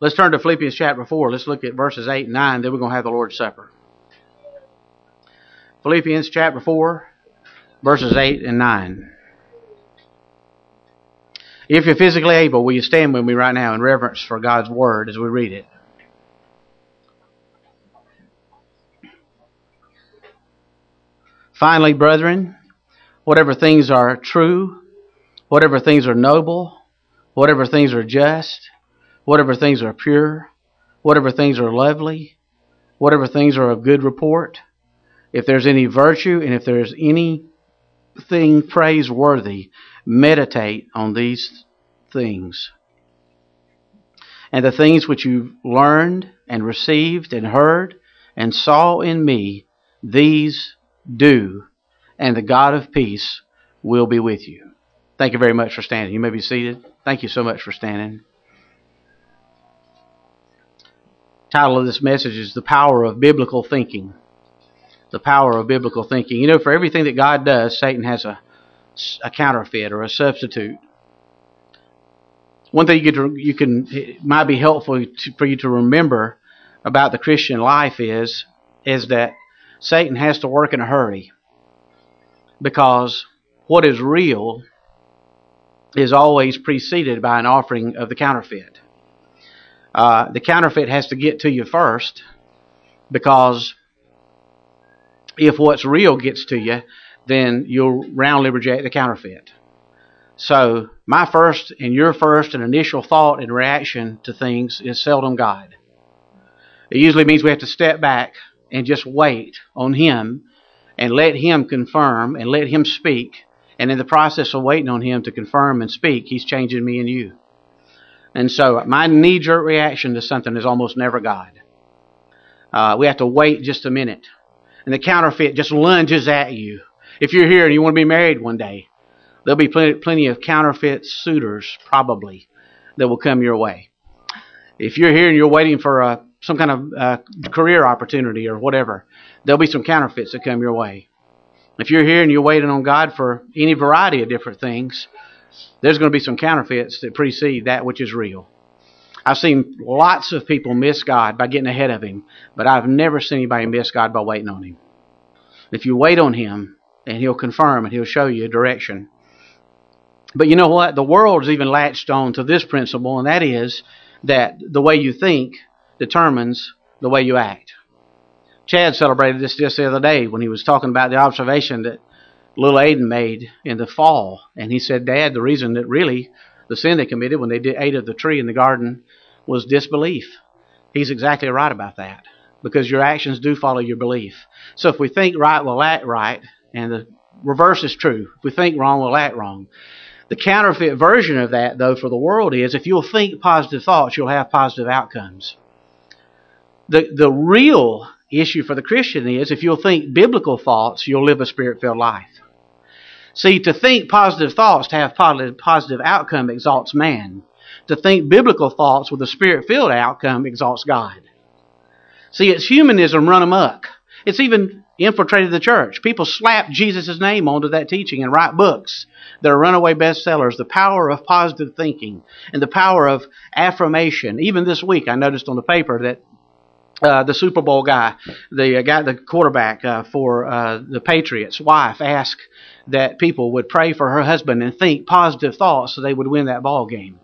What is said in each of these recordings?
Let's turn to Philippians chapter 4. Let's look at verses 8 and 9. Then we're going to have the Lord's Supper. Philippians chapter 4, verses 8 and 9. If you're physically able, will you stand with me right now in reverence for God's Word as we read it? Finally, brethren, whatever things are true, whatever things are noble, whatever things are just, whatever things are pure, whatever things are lovely, whatever things are of good report, if there's any virtue and if there's anything praiseworthy, meditate on these things. And the things which you learned and received and heard and saw in me, these do, and the God of peace will be with you. Thank you very much for standing. You may be seated. Thank you so much for standing. Title of this message is The Power of Biblical Thinking. The power of biblical thinking. You know, for everything that God does, Satan has a, a counterfeit or a substitute. One thing you can, you can might be helpful to, for you to remember about the Christian life is is that Satan has to work in a hurry because what is real is always preceded by an offering of the counterfeit. Uh, the counterfeit has to get to you first because if what's real gets to you, then you'll roundly reject the counterfeit. So, my first and your first and initial thought and reaction to things is seldom God. It usually means we have to step back and just wait on Him and let Him confirm and let Him speak. And in the process of waiting on Him to confirm and speak, He's changing me and you. And so my knee jerk reaction to something is almost never God. Uh, we have to wait just a minute. And the counterfeit just lunges at you. If you're here and you want to be married one day, there'll be plenty, plenty of counterfeit suitors, probably, that will come your way. If you're here and you're waiting for a some kind of uh, career opportunity or whatever, there'll be some counterfeits that come your way. If you're here and you're waiting on God for any variety of different things, there's going to be some counterfeits that precede that which is real. I've seen lots of people miss God by getting ahead of Him, but I've never seen anybody miss God by waiting on Him. If you wait on Him, and He'll confirm and He'll show you a direction. But you know what? The world's even latched on to this principle, and that is that the way you think determines the way you act. Chad celebrated this just the other day when he was talking about the observation that little Aiden made in the fall. And he said, Dad, the reason that really the sin they committed when they did, ate of the tree in the garden was disbelief. He's exactly right about that because your actions do follow your belief. So if we think right, we'll act right, and the reverse is true. If we think wrong, we'll act wrong. The counterfeit version of that, though, for the world is if you'll think positive thoughts, you'll have positive outcomes. The, the real issue for the Christian is if you'll think biblical thoughts, you'll live a spirit filled life. See, to think positive thoughts to have positive, positive outcome exalts man. To think biblical thoughts with a spirit filled outcome exalts God. See, it's humanism run amok. It's even infiltrated the church. People slap Jesus' name onto that teaching and write books that are runaway bestsellers. The power of positive thinking and the power of affirmation. Even this week, I noticed on the paper that uh, the Super Bowl guy, the uh, guy, the quarterback uh, for uh, the Patriots' wife, asked that people would pray for her husband and think positive thoughts so they would win that ball game.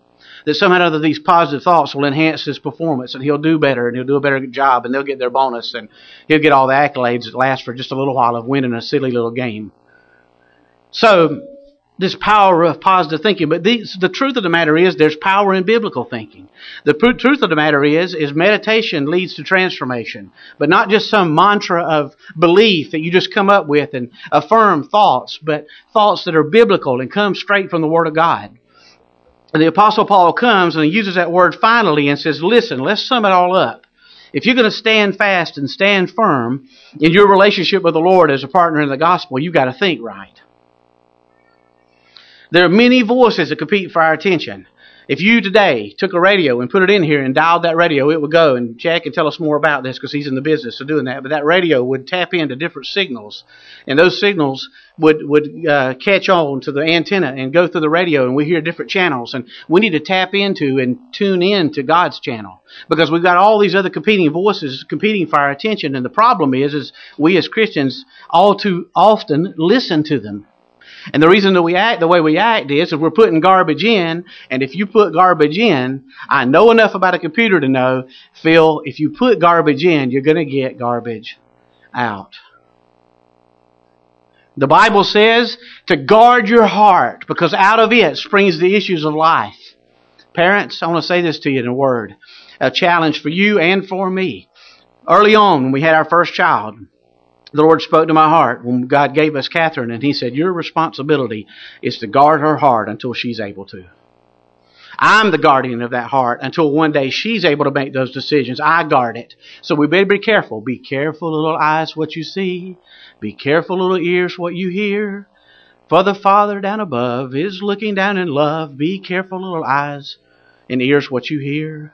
That somehow or other these positive thoughts will enhance his performance and he'll do better and he'll do a better job and they'll get their bonus and he'll get all the accolades that last for just a little while of winning a silly little game. So this power of positive thinking. But these, the truth of the matter is, there's power in biblical thinking. The pr- truth of the matter is, is meditation leads to transformation, but not just some mantra of belief that you just come up with and affirm thoughts, but thoughts that are biblical and come straight from the Word of God. And the Apostle Paul comes and he uses that word finally and says, "Listen, let's sum it all up." If you're going to stand fast and stand firm in your relationship with the Lord as a partner in the gospel, you've got to think right. There are many voices that compete for our attention. If you today took a radio and put it in here and dialed that radio, it would go. And Jack can tell us more about this because he's in the business of doing that. But that radio would tap into different signals, and those signals would would uh, catch on to the antenna and go through the radio, and we hear different channels. And we need to tap into and tune in to God's channel because we've got all these other competing voices competing for our attention. And the problem is, is we as Christians all too often listen to them. And the reason that we act the way we act is if we're putting garbage in, and if you put garbage in, I know enough about a computer to know, Phil, if you put garbage in, you're going to get garbage out. The Bible says to guard your heart because out of it springs the issues of life. Parents, I want to say this to you in a word. A challenge for you and for me. Early on, when we had our first child, the Lord spoke to my heart when God gave us Catherine, and He said, Your responsibility is to guard her heart until she's able to. I'm the guardian of that heart until one day she's able to make those decisions. I guard it. So we better be careful. Be careful, little eyes, what you see. Be careful, little ears, what you hear. For the Father down above is looking down in love. Be careful, little eyes and ears, what you hear.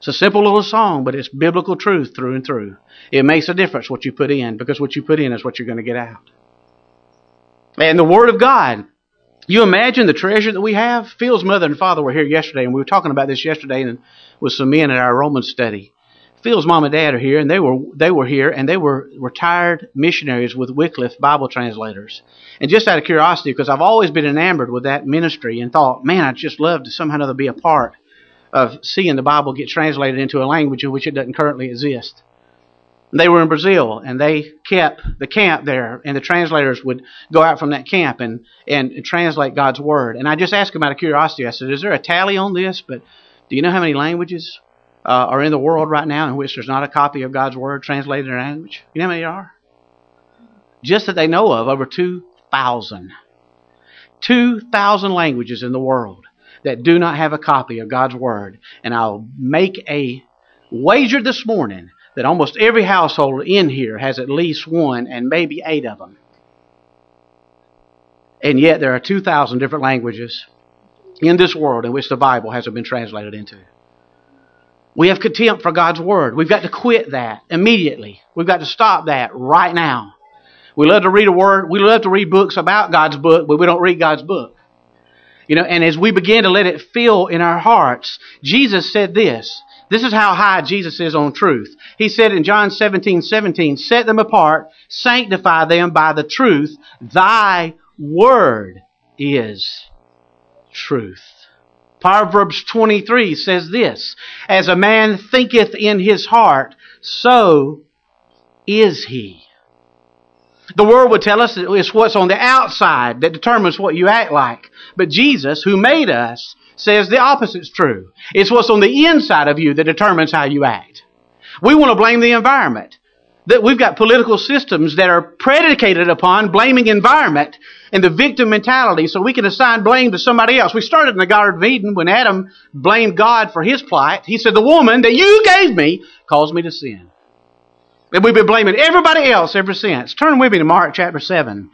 It's a simple little song, but it's biblical truth through and through. It makes a difference what you put in because what you put in is what you're going to get out. And the Word of God. You imagine the treasure that we have? Phil's mother and father were here yesterday, and we were talking about this yesterday and with some men at our Roman study. Phil's mom and dad are here, and they were they were here, and they were retired missionaries with Wycliffe Bible translators. And just out of curiosity, because I've always been enamored with that ministry, and thought, man, I'd just love to somehow or another be a part of seeing the Bible get translated into a language in which it doesn't currently exist. They were in Brazil and they kept the camp there, and the translators would go out from that camp and, and translate God's Word. And I just asked them out of curiosity, I said, Is there a tally on this? But do you know how many languages uh, are in the world right now in which there's not a copy of God's Word translated in language? You know how many are? Just that they know of, over 2,000. 2,000 languages in the world that do not have a copy of God's Word. And I'll make a wager this morning that almost every household in here has at least one and maybe eight of them. And yet there are 2,000 different languages in this world in which the Bible hasn't been translated into. We have contempt for God's Word. We've got to quit that immediately. We've got to stop that right now. We love to read a word. We love to read books about God's book, but we don't read God's book. You know, and as we begin to let it fill in our hearts, Jesus said this. This is how high Jesus is on truth. He said in John 17, 17, set them apart, sanctify them by the truth. Thy word is truth. Proverbs 23 says this, as a man thinketh in his heart, so is he. The world would tell us it's what's on the outside that determines what you act like. But Jesus, who made us, says the opposite is true. It's what's on the inside of you that determines how you act. We want to blame the environment. That we've got political systems that are predicated upon blaming environment and the victim mentality so we can assign blame to somebody else. We started in the Garden of Eden when Adam blamed God for his plight. He said, the woman that you gave me caused me to sin. And we've been blaming everybody else ever since. Turn with me to Mark chapter 7,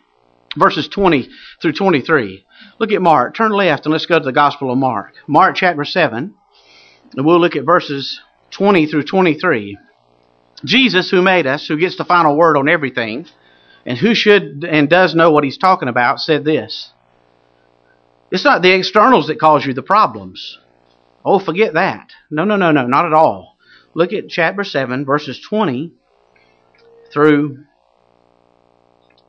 verses 20 through 23. Look at Mark. Turn left and let's go to the Gospel of Mark. Mark chapter 7, and we'll look at verses 20 through 23. Jesus, who made us, who gets the final word on everything, and who should and does know what he's talking about, said this. It's not the externals that cause you the problems. Oh, forget that. No, no, no, no, not at all. Look at chapter 7, verses 20 through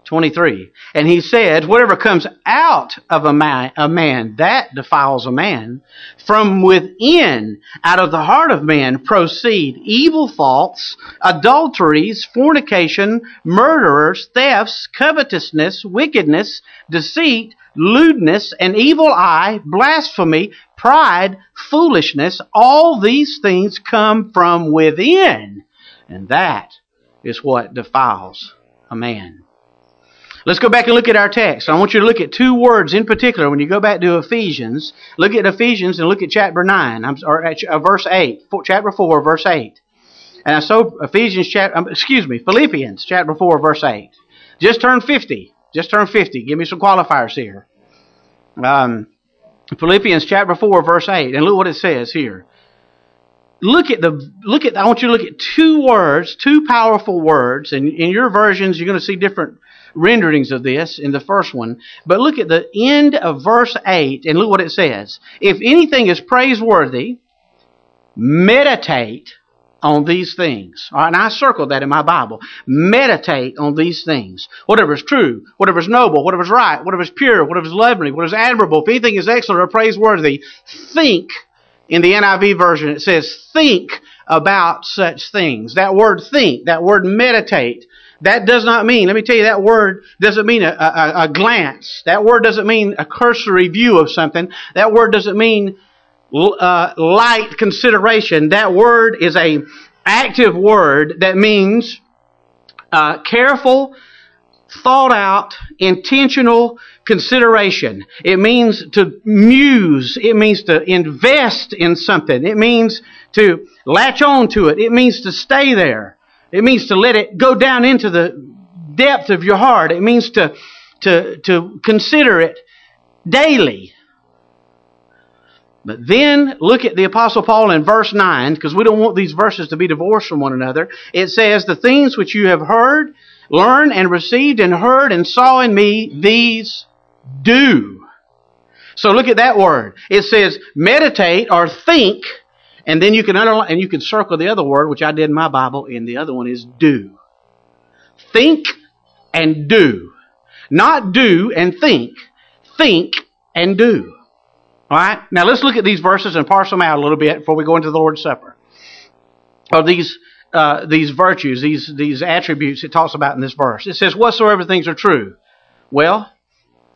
23. And he said, whatever comes out of a man, a man, that defiles a man. From within, out of the heart of man, proceed evil thoughts, adulteries, fornication, murderers, thefts, covetousness, wickedness, deceit, lewdness, an evil eye, blasphemy, pride, foolishness. All these things come from within. And that is what defiles a man. Let's go back and look at our text. I want you to look at two words in particular. When you go back to Ephesians, look at Ephesians and look at chapter 9, or uh, verse 8, chapter 4, verse 8. And I saw Ephesians chapter, um, excuse me, Philippians chapter 4, verse 8. Just turn 50. Just turn 50. Give me some qualifiers here. Um, Philippians chapter 4, verse 8. And look what it says here. Look at the look at I want you to look at two words, two powerful words, and in your versions you're going to see different renderings of this in the first one. But look at the end of verse 8 and look what it says. If anything is praiseworthy, meditate on these things. Right, and I circled that in my Bible. Meditate on these things. Whatever is true, whatever is noble, whatever is right, whatever is pure, whatever is lovely, whatever is admirable, if anything is excellent or praiseworthy, think. In the NIV version, it says, think about such things. That word think, that word meditate, that does not mean, let me tell you, that word doesn't mean a, a, a glance. That word doesn't mean a cursory view of something. That word doesn't mean uh, light consideration. That word is a active word that means uh, careful, thought out, intentional consideration. It means to muse. It means to invest in something. It means to latch on to it. It means to stay there. It means to let it go down into the depth of your heart. It means to, to, to consider it daily. But then look at the Apostle Paul in verse 9, because we don't want these verses to be divorced from one another. It says, The things which you have heard, learned, and received, and heard, and saw in me, these do. So look at that word. It says, meditate or think, and then you can underline, and you can circle the other word, which I did in my Bible, and the other one is do. Think and do. Not do and think. Think and do. All right? Now let's look at these verses and parse them out a little bit before we go into the Lord's Supper. Or these uh, these virtues, these these attributes it talks about in this verse. It says, "Whatsoever things are true." Well,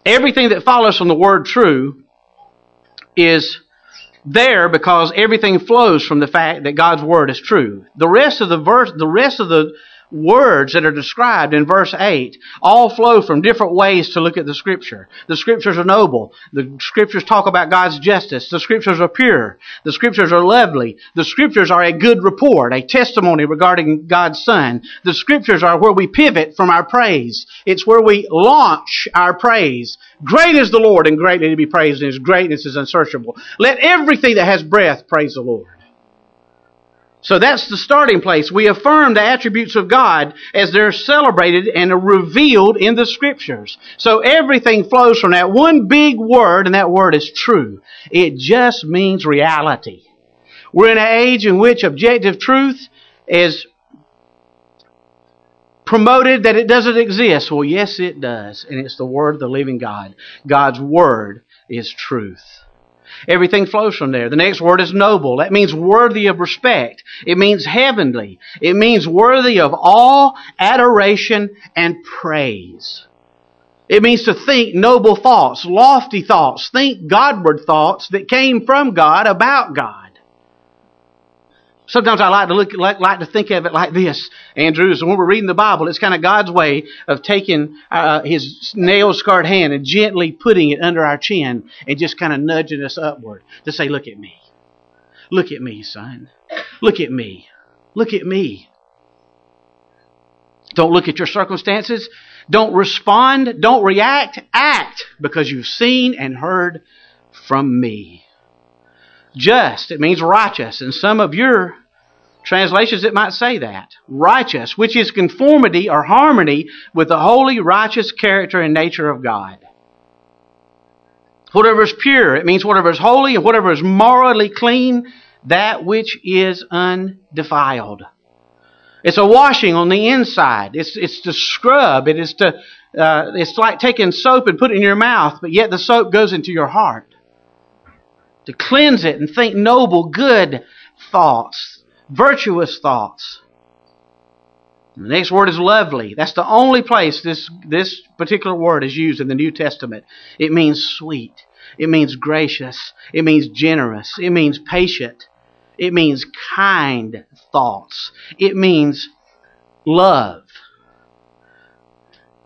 everything that follows from the word "true" is there because everything flows from the fact that God's word is true. The rest of the verse, the rest of the words that are described in verse 8 all flow from different ways to look at the scripture. The scriptures are noble. The scriptures talk about God's justice. The scriptures are pure. The scriptures are lovely. The scriptures are a good report, a testimony regarding God's Son. The scriptures are where we pivot from our praise. It's where we launch our praise. Great is the Lord and greatly to be praised and his greatness is unsearchable. Let everything that has breath praise the Lord. So that's the starting place. We affirm the attributes of God as they're celebrated and revealed in the scriptures. So everything flows from that one big word, and that word is true. It just means reality. We're in an age in which objective truth is promoted that it doesn't exist. Well, yes, it does. And it's the Word of the living God. God's Word is truth. Everything flows from there. The next word is noble. That means worthy of respect. It means heavenly. It means worthy of all adoration and praise. It means to think noble thoughts, lofty thoughts, think Godward thoughts that came from God about God. Sometimes I like to look, like, like to think of it like this, Andrew. When we're reading the Bible, it's kind of God's way of taking uh, His nail-scarred hand and gently putting it under our chin and just kind of nudging us upward to say, "Look at me, look at me, son, look at me, look at me." Don't look at your circumstances. Don't respond. Don't react. Act because you've seen and heard from me. Just, it means righteous. And some of your translations it might say that. Righteous, which is conformity or harmony with the holy, righteous character and nature of God. Whatever is pure, it means whatever is holy and whatever is morally clean, that which is undefiled. It's a washing on the inside. It's, it's to scrub. It is to, uh, it's like taking soap and put it in your mouth, but yet the soap goes into your heart. To cleanse it and think noble, good thoughts virtuous thoughts. The next word is lovely. That's the only place this, this particular word is used in the New Testament. It means sweet. It means gracious. It means generous. It means patient. It means kind thoughts. It means love.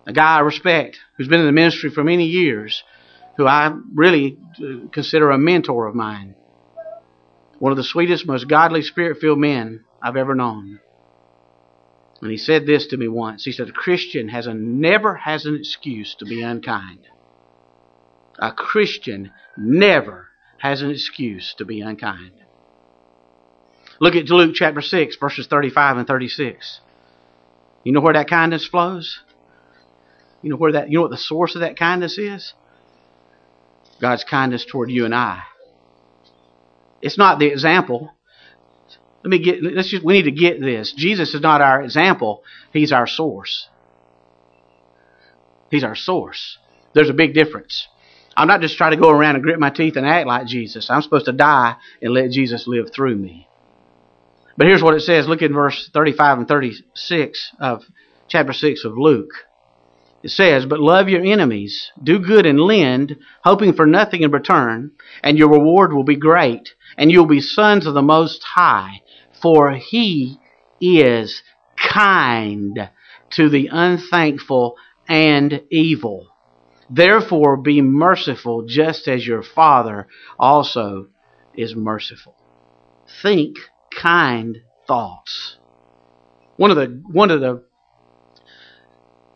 A guy I respect who's been in the ministry for many years, who I really consider a mentor of mine one of the sweetest, most godly, spirit filled men I've ever known. And he said this to me once. He said, A Christian has a, never has an excuse to be unkind. A Christian never has an excuse to be unkind. Look at Luke chapter 6, verses 35 and 36. You know where that kindness flows? You know where that you know what the source of that kindness is? God's kindness toward you and I. It's not the example. Let me get let's just we need to get this. Jesus is not our example, he's our source. He's our source. There's a big difference. I'm not just trying to go around and grit my teeth and act like Jesus. I'm supposed to die and let Jesus live through me. But here's what it says. Look in verse 35 and 36 of chapter 6 of Luke. It says, But love your enemies, do good and lend, hoping for nothing in return, and your reward will be great, and you'll be sons of the Most High, for He is kind to the unthankful and evil. Therefore be merciful, just as your Father also is merciful. Think kind thoughts. One of the one of the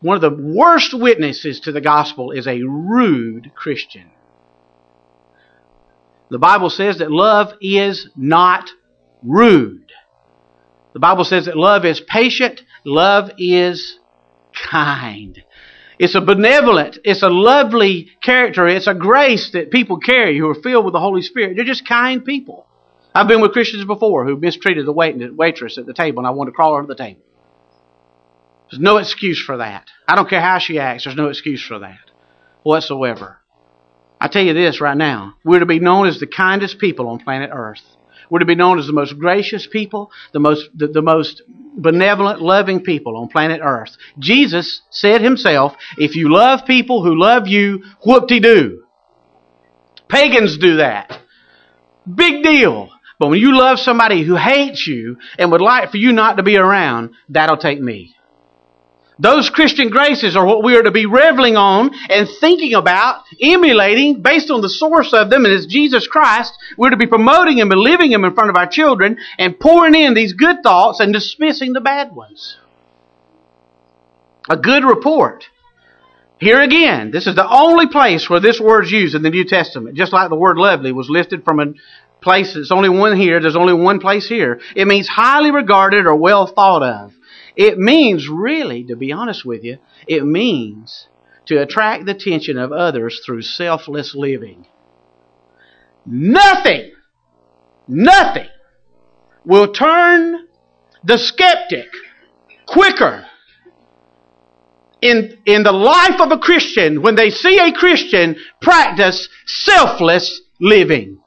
one of the worst witnesses to the gospel is a rude Christian. The Bible says that love is not rude. The Bible says that love is patient, love is kind. It's a benevolent, it's a lovely character, it's a grace that people carry who are filled with the Holy Spirit. They're just kind people. I've been with Christians before who mistreated the wait- waitress at the table and I wanted to crawl under the table. There's no excuse for that. I don't care how she acts, there's no excuse for that whatsoever. I tell you this right now. We're to be known as the kindest people on planet Earth. We're to be known as the most gracious people, the most, the, the most benevolent, loving people on planet Earth. Jesus said himself, if you love people who love you, whoop-de-doo. Pagans do that. Big deal. But when you love somebody who hates you and would like for you not to be around, that'll take me. Those Christian graces are what we are to be reveling on and thinking about, emulating based on the source of them, and it's Jesus Christ. We're to be promoting them and living them in front of our children and pouring in these good thoughts and dismissing the bad ones. A good report. Here again, this is the only place where this word is used in the New Testament, just like the word lovely was lifted from a place, there's only one here, there's only one place here. It means highly regarded or well thought of. It means, really, to be honest with you, it means to attract the attention of others through selfless living. Nothing, nothing will turn the skeptic quicker in, in the life of a Christian when they see a Christian practice selfless living.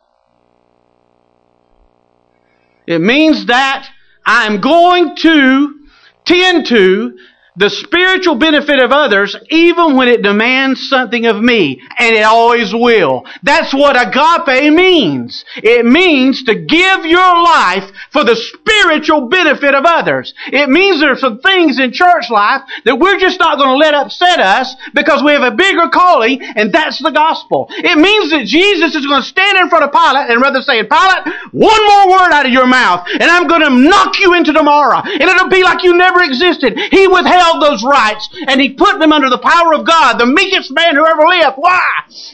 It means that I'm going to tend to the spiritual benefit of others even when it demands something of me. And it always will. That's what agape means. It means to give your life for the spiritual benefit of others. It means there's some things in church life that we're just not going to let upset us because we have a bigger calling and that's the gospel. It means that Jesus is going to stand in front of Pilate and rather say, Pilate, one more word out of your mouth and I'm going to knock you into tomorrow. And it'll be like you never existed. He withheld those rights and he put them under the power of God, the meekest man who ever lived. Why?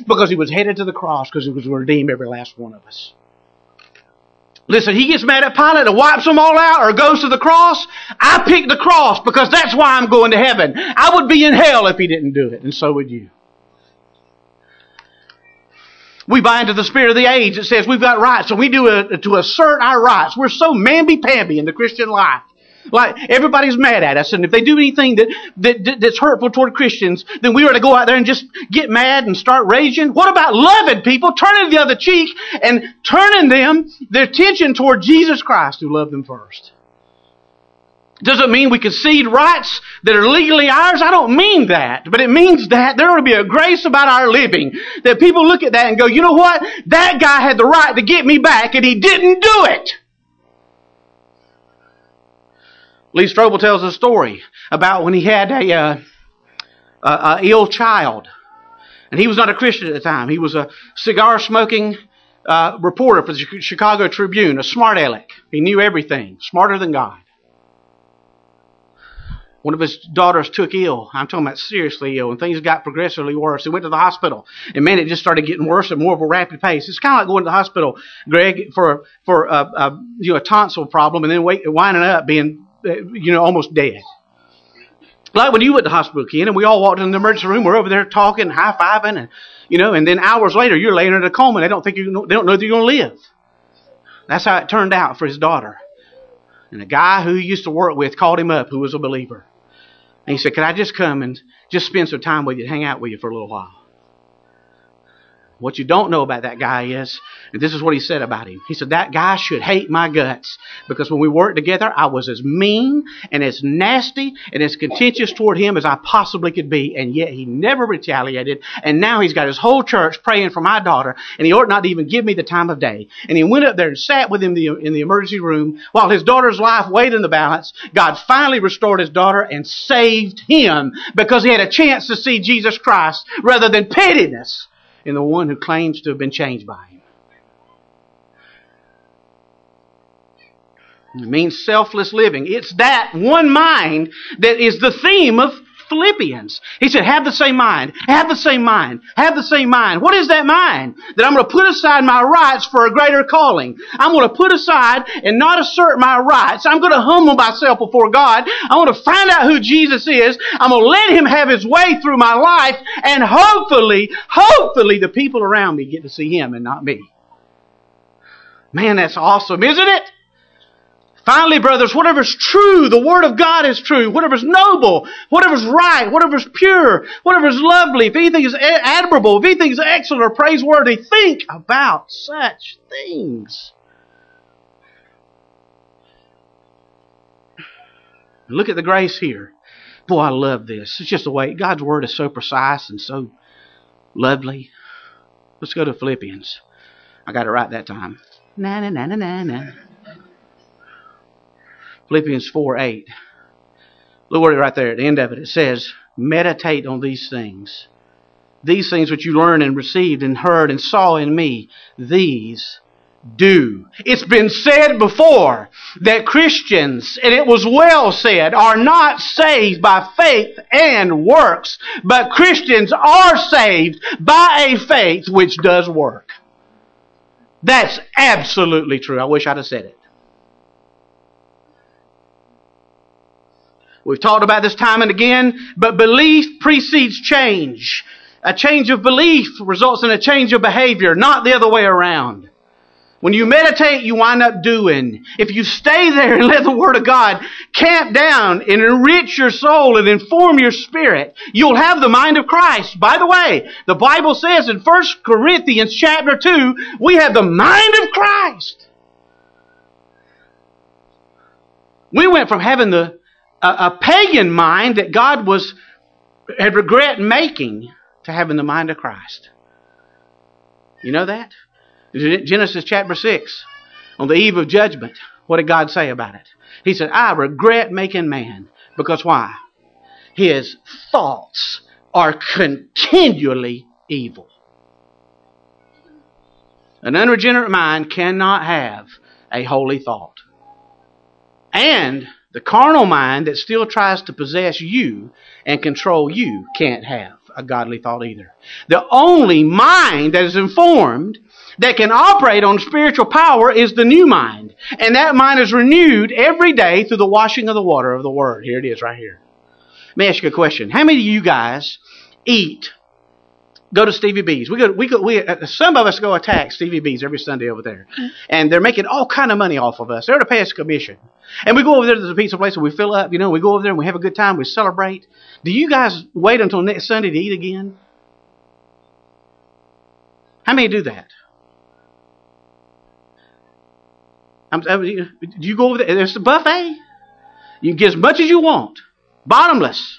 Because he was headed to the cross because he was to redeem every last one of us. Listen, he gets mad at Pilate and wipes them all out or goes to the cross. I pick the cross because that's why I'm going to heaven. I would be in hell if he didn't do it, and so would you. We buy into the spirit of the age that says we've got rights, and we do it to assert our rights. We're so mamby-pamby in the Christian life. Like everybody's mad at us, and if they do anything that, that, that's hurtful toward Christians, then we are to go out there and just get mad and start raging. What about loving people, turning the other cheek, and turning them their attention toward Jesus Christ, who loved them first? Does it mean we concede rights that are legally ours? I don't mean that. But it means that there to be a grace about our living. That people look at that and go, you know what? That guy had the right to get me back and he didn't do it. Lee Strobel tells a story about when he had a, uh, a, a ill child. And he was not a Christian at the time. He was a cigar smoking uh, reporter for the Chicago Tribune, a smart aleck. He knew everything, smarter than God. One of his daughters took ill. I'm talking about seriously ill, and things got progressively worse. He went to the hospital, and man, it just started getting worse at more of a rapid pace. It's kind of like going to the hospital, Greg, for for a, a you know a tonsil problem, and then wait, winding up being Uh, you know almost dead. Like when you went to the hospital, Ken, and we all walked in the emergency room, we're over there talking, high fiving, and you know, and then hours later you're laying in a coma. They don't think you they don't know that you're going to live. That's how it turned out for his daughter. And a guy who he used to work with called him up who was a believer. And he said, Could I just come and just spend some time with you, hang out with you for a little while? What you don't know about that guy is, and this is what he said about him. He said, That guy should hate my guts because when we worked together, I was as mean and as nasty and as contentious toward him as I possibly could be, and yet he never retaliated. And now he's got his whole church praying for my daughter, and he ought not to even give me the time of day. And he went up there and sat with him in the emergency room while his daughter's life weighed in the balance. God finally restored his daughter and saved him because he had a chance to see Jesus Christ rather than pettiness in the one who claims to have been changed by him. It means selfless living. It's that one mind that is the theme of Philippians. He said, have the same mind, have the same mind, have the same mind. What is that mind? That I'm going to put aside my rights for a greater calling. I'm going to put aside and not assert my rights. I'm going to humble myself before God. I want to find out who Jesus is. I'm going to let Him have His way through my life and hopefully, hopefully the people around me get to see Him and not me. Man, that's awesome, isn't it? Finally, brothers, whatever's true, the Word of God is true. Whatever's noble, whatever's right, whatever's pure, whatever's lovely, if anything is admirable, if anything is excellent or praiseworthy, think about such things. Look at the grace here. Boy, I love this. It's just the way God's Word is so precise and so lovely. Let's go to Philippians. I got it right that time. Na na na na na na. Philippians 4 8. Look what it right there at the end of it. It says, Meditate on these things. These things which you learned and received and heard and saw in me, these do. It's been said before that Christians, and it was well said, are not saved by faith and works, but Christians are saved by a faith which does work. That's absolutely true. I wish I'd have said it. We've talked about this time and again, but belief precedes change. A change of belief results in a change of behavior, not the other way around. When you meditate, you wind up doing. If you stay there and let the Word of God camp down and enrich your soul and inform your spirit, you'll have the mind of Christ. By the way, the Bible says in 1 Corinthians chapter 2, we have the mind of Christ. We went from having the a, a pagan mind that God was had regret making to having the mind of Christ. You know that? Genesis chapter 6, on the eve of judgment, what did God say about it? He said, I regret making man. Because why? His thoughts are continually evil. An unregenerate mind cannot have a holy thought. And the carnal mind that still tries to possess you and control you can't have a godly thought either. The only mind that is informed that can operate on spiritual power is the new mind. And that mind is renewed every day through the washing of the water of the Word. Here it is right here. Let me ask you a question. How many of you guys eat go to Stevie B's. We go, we go, we, uh, some of us go attack Stevie B's every Sunday over there. And they're making all kind of money off of us. They're to pay us commission. And we go over there to the pizza place and we fill up, you know, we go over there and we have a good time, we celebrate. Do you guys wait until next Sunday to eat again? How many do that? I'm, I do you go over there? There's a buffet. You get as much as you want. Bottomless.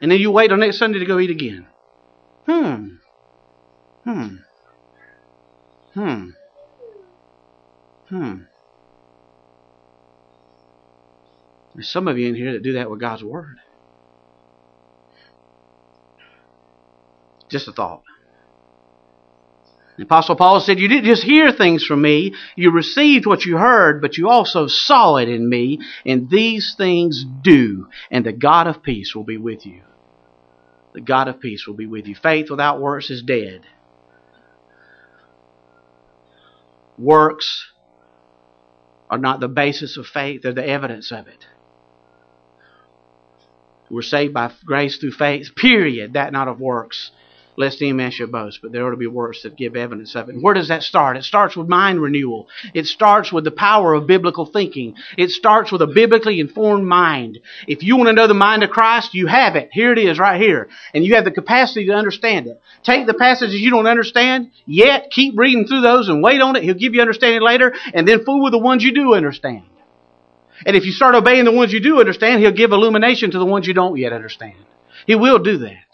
And then you wait on next Sunday to go eat again. Hmm. Hmm. Hmm. Hmm. There's some of you in here that do that with God's Word. Just a thought. The Apostle Paul said, You didn't just hear things from me, you received what you heard, but you also saw it in me, and these things do, and the God of peace will be with you. The God of peace will be with you. Faith without works is dead. Works are not the basis of faith, they're the evidence of it. We're saved by grace through faith, period, that not of works lest any man should boast, but there ought to be works that give evidence of it. And where does that start? It starts with mind renewal. It starts with the power of biblical thinking. It starts with a biblically informed mind. If you want to know the mind of Christ, you have it. Here it is, right here. And you have the capacity to understand it. Take the passages you don't understand yet, keep reading through those and wait on it. He'll give you understanding later, and then fool with the ones you do understand. And if you start obeying the ones you do understand, He'll give illumination to the ones you don't yet understand. He will do that.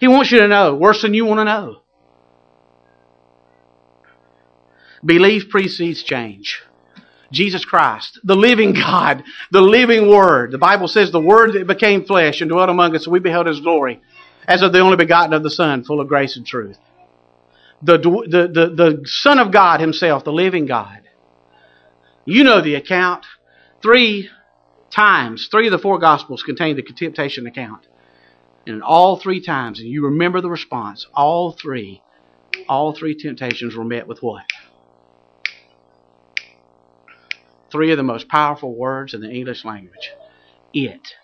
He wants you to know worse than you want to know. Belief precedes change. Jesus Christ, the living God, the living Word. The Bible says the Word that became flesh and dwelt among us, and we beheld His glory as of the only begotten of the Son, full of grace and truth. The, the, the, the Son of God Himself, the living God. You know the account. Three times, three of the four Gospels contain the temptation account. And all three times, and you remember the response, all three, all three temptations were met with what? Three of the most powerful words in the English language. It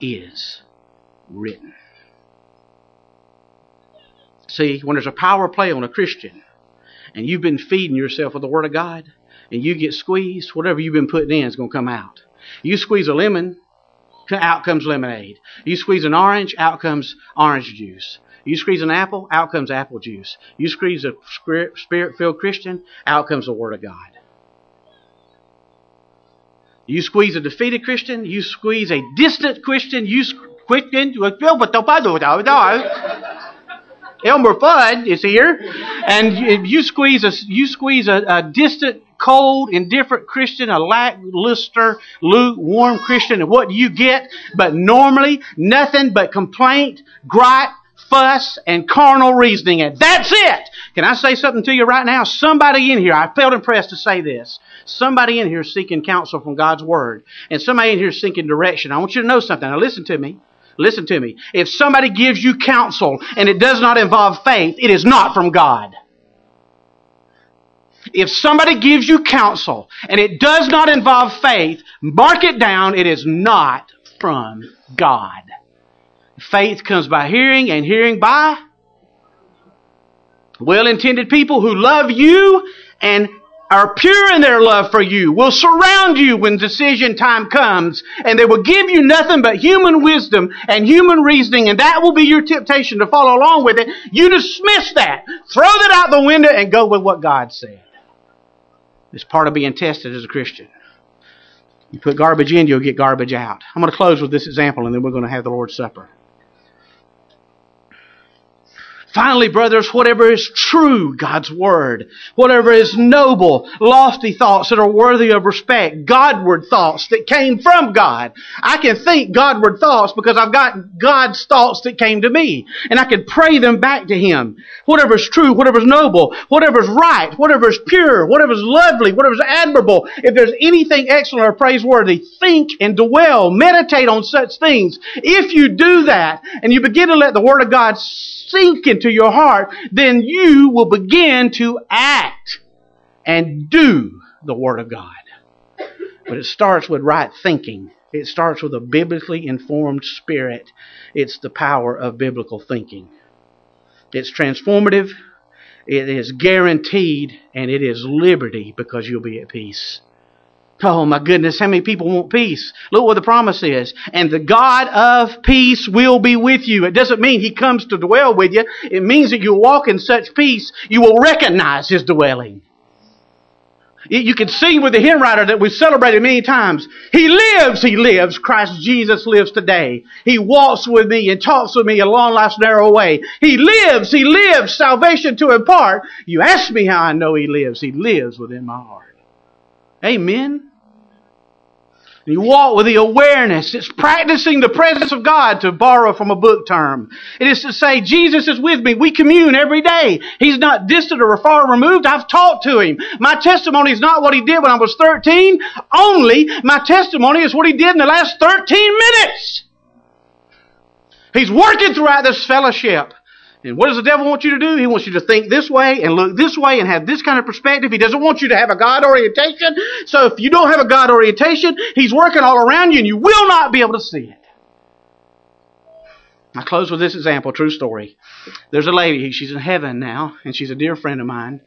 is written. See, when there's a power play on a Christian, and you've been feeding yourself with the Word of God, and you get squeezed, whatever you've been putting in is going to come out. You squeeze a lemon, out comes lemonade. You squeeze an orange, out comes orange juice. You squeeze an apple, out comes apple juice. You squeeze a spirit filled Christian, out comes the Word of God. You squeeze a defeated Christian, you squeeze a distant Christian, you squeeze. With all Elmer Fudd is here, and you squeeze a you squeeze a, a distant cold, indifferent Christian, a lackluster, lukewarm Christian, and what do you get? But normally, nothing but complaint, gripe, fuss, and carnal reasoning. And that's it! Can I say something to you right now? Somebody in here, I felt impressed to say this. Somebody in here seeking counsel from God's Word. And somebody in here seeking direction. I want you to know something. Now listen to me. Listen to me. If somebody gives you counsel and it does not involve faith, it is not from God. If somebody gives you counsel and it does not involve faith, mark it down, it is not from God. Faith comes by hearing and hearing by well intended people who love you and are pure in their love for you, will surround you when decision time comes, and they will give you nothing but human wisdom and human reasoning, and that will be your temptation to follow along with it. You dismiss that, throw that out the window, and go with what God said. It's part of being tested as a Christian. You put garbage in, you'll get garbage out. I'm going to close with this example, and then we're going to have the Lord's Supper. Finally, brothers, whatever is true, God's Word, whatever is noble, lofty thoughts that are worthy of respect, Godward thoughts that came from God. I can think Godward thoughts because I've got God's thoughts that came to me, and I can pray them back to Him. Whatever is true, whatever is noble, whatever is right, whatever is pure, whatever is lovely, whatever is admirable, if there's anything excellent or praiseworthy, think and dwell, meditate on such things. If you do that, and you begin to let the Word of God sink into your heart, then you will begin to act and do the Word of God. But it starts with right thinking. It starts with a biblically informed spirit. It's the power of biblical thinking. It's transformative, it is guaranteed, and it is liberty because you'll be at peace. Oh my goodness, how many people want peace? Look what the promise is. And the God of peace will be with you. It doesn't mean He comes to dwell with you. It means that you walk in such peace, you will recognize His dwelling. You can see with the hymn writer that we've celebrated many times. He lives, He lives. Christ Jesus lives today. He walks with me and talks with me along life's narrow way. He lives, He lives. Salvation to impart. You ask me how I know He lives. He lives within my heart. Amen. You walk with the awareness. It's practicing the presence of God to borrow from a book term. It is to say, Jesus is with me. We commune every day. He's not distant or far removed. I've talked to Him. My testimony is not what He did when I was 13. Only my testimony is what He did in the last 13 minutes. He's working throughout this fellowship. And what does the devil want you to do? He wants you to think this way and look this way and have this kind of perspective. He doesn't want you to have a God orientation. So if you don't have a God orientation, he's working all around you and you will not be able to see it. I close with this example, true story. There's a lady, she's in heaven now, and she's a dear friend of mine,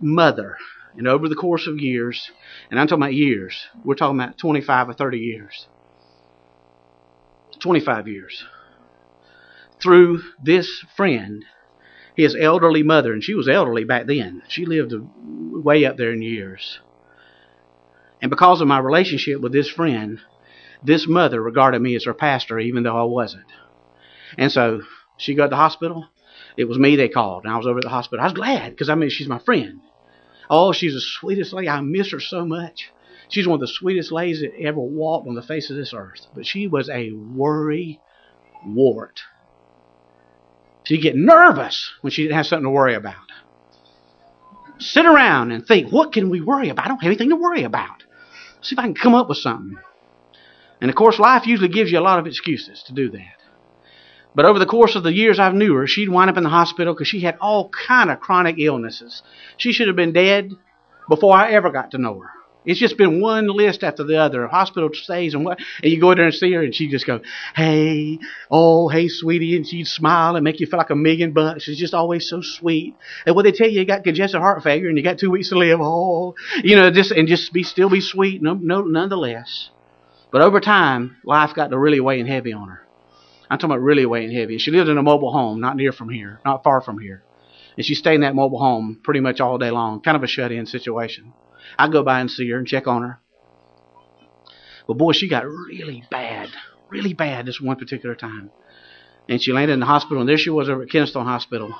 mother. And over the course of years, and I'm talking about years, we're talking about 25 or 30 years. 25 years through this friend, his elderly mother, and she was elderly back then. She lived way up there in years. And because of my relationship with this friend, this mother regarded me as her pastor, even though I wasn't. And so she got to the hospital. It was me they called, and I was over at the hospital. I was glad because I mean she's my friend. Oh, she's the sweetest lady. I miss her so much. She's one of the sweetest ladies that ever walked on the face of this earth. But she was a worry wart. She'd get nervous when she didn't have something to worry about. Sit around and think, what can we worry about? I don't have anything to worry about. See if I can come up with something. And of course, life usually gives you a lot of excuses to do that. But over the course of the years I've knew her, she'd wind up in the hospital because she had all kind of chronic illnesses. She should have been dead before I ever got to know her. It's just been one list after the other, hospital stays and what, and you go in there and see her, and she just go, "Hey, oh, hey, sweetie," and she'd smile and make you feel like a million bucks. She's just always so sweet. And when they tell you you got congestive heart failure and you got two weeks to live, oh, you know, just and just be still be sweet, no, no, nonetheless. But over time, life got to really weighing heavy on her. I'm talking about really weighing heavy. She lived in a mobile home, not near from here, not far from here. And she stayed in that mobile home pretty much all day long, kind of a shut-in situation. I go by and see her and check on her. But boy, she got really bad, really bad this one particular time. And she landed in the hospital, and there she was over at Kennestone Hospital.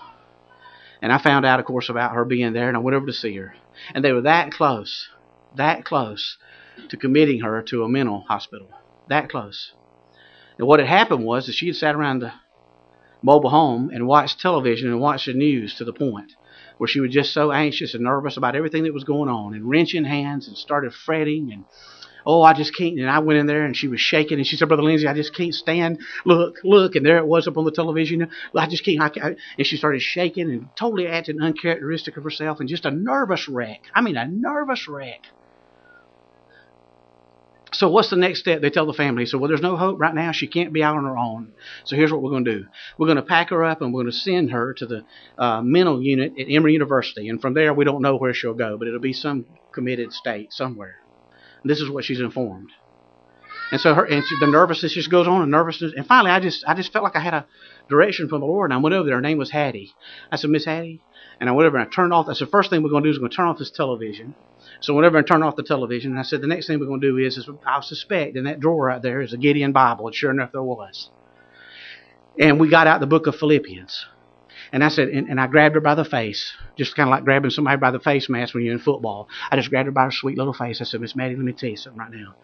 And I found out, of course, about her being there, and I went over to see her. And they were that close, that close to committing her to a mental hospital. That close. And what had happened was that she had sat around the mobile home and watched television and watched the news to the point where she was just so anxious and nervous about everything that was going on and wrenching hands and started fretting and oh I just can't and I went in there and she was shaking and she said Brother Lindsay I just can't stand look look and there it was up on the television I just can't I can't. and she started shaking and totally acting uncharacteristic of herself and just a nervous wreck I mean a nervous wreck so what's the next step? They tell the family. So well, there's no hope right now. She can't be out on her own. So here's what we're going to do. We're going to pack her up and we're going to send her to the uh, mental unit at Emory University. And from there, we don't know where she'll go, but it'll be some committed state somewhere. And this is what she's informed. And so her and she, the nervousness just goes on and nervousness. And finally, I just I just felt like I had a direction from the Lord. And I went over there. Her name was Hattie. I said, Miss Hattie. And I went over and I turned off. That's the first thing we're going to do is we're going to turn off this television. So whenever I turned off the television, and I said, the next thing we're going to do is, is I suspect in that drawer right there is a Gideon Bible. And sure enough, there was. And we got out the book of Philippians. And I said, and, and, I grabbed her by the face, just kind of like grabbing somebody by the face mask when you're in football. I just grabbed her by her sweet little face. I said, Miss Maddie, let me tell you something right now.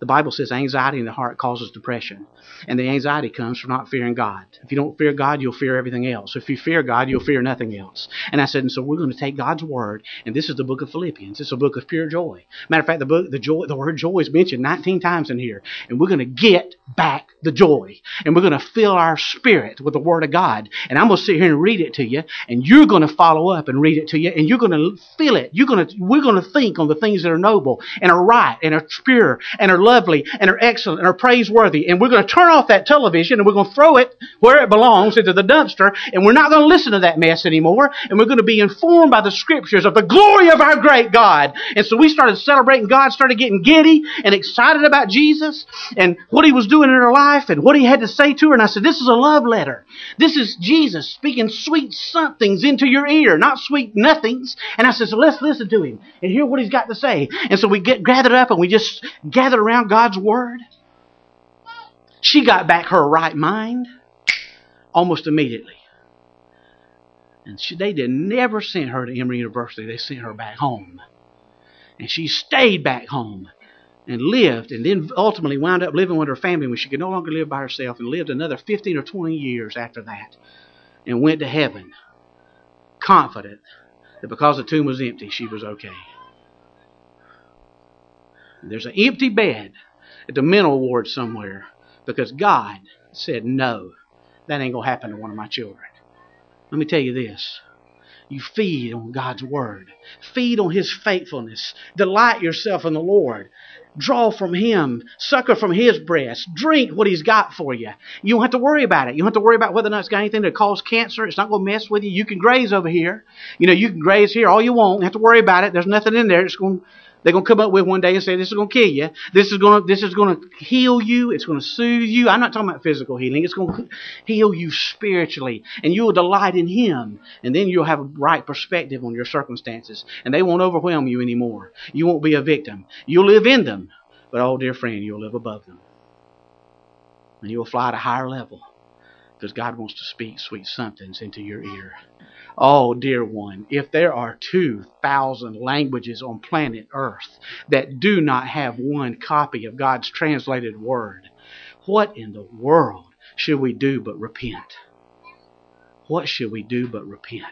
The Bible says anxiety in the heart causes depression. And the anxiety comes from not fearing God. If you don't fear God, you'll fear everything else. If you fear God, you'll fear nothing else. And I said, and so we're going to take God's word, and this is the book of Philippians. It's a book of pure joy. Matter of fact, the book, the joy, the word joy is mentioned 19 times in here. And we're going to get back the joy. And we're going to fill our spirit with the word of God. And I'm going to sit here and read it to you, and you're going to follow up and read it to you, and you're going to feel it. You're going to, we're going to think on the things that are noble and are right and are pure and are lovely and are excellent and are praiseworthy. And we're going to turn off that television and we're going to throw it where it belongs into the dumpster. And we're not going to listen to that mess anymore. And we're going to be informed by the scriptures of the glory of our great God. And so we started celebrating God, started getting giddy and excited about Jesus and what he was doing in her life and what he had to say to her. And I said, this is a love letter. This is Jesus speaking sweet somethings into your ear, not sweet nothings. And I said, so let's listen to him and hear what he's got to say. And so we get gathered up and we just gathered around God's word. She got back her right mind almost immediately. And she, they did never send her to Emory University. They sent her back home. And she stayed back home and lived, and then ultimately wound up living with her family when she could no longer live by herself, and lived another 15 or 20 years after that, and went to heaven, confident that because the tomb was empty, she was okay. There's an empty bed at the mental ward somewhere because God said, No, that ain't going to happen to one of my children. Let me tell you this. You feed on God's Word. Feed on His faithfulness. Delight yourself in the Lord. Draw from Him. Sucker from His breast. Drink what He's got for you. You don't have to worry about it. You don't have to worry about whether or not it's got anything to cause cancer. It's not going to mess with you. You can graze over here. You know, you can graze here all you want. You have to worry about it. There's nothing in there. It's going to they're going to come up with one day and say, this is going to kill you. This is going to, this is going to heal you. It's going to soothe you. I'm not talking about physical healing. It's going to heal you spiritually. And you will delight in Him. And then you'll have a right perspective on your circumstances. And they won't overwhelm you anymore. You won't be a victim. You'll live in them. But oh, dear friend, you'll live above them. And you'll fly at a higher level. Because God wants to speak sweet somethings into your ear. Oh, dear one, if there are 2,000 languages on planet Earth that do not have one copy of God's translated word, what in the world should we do but repent? What should we do but repent?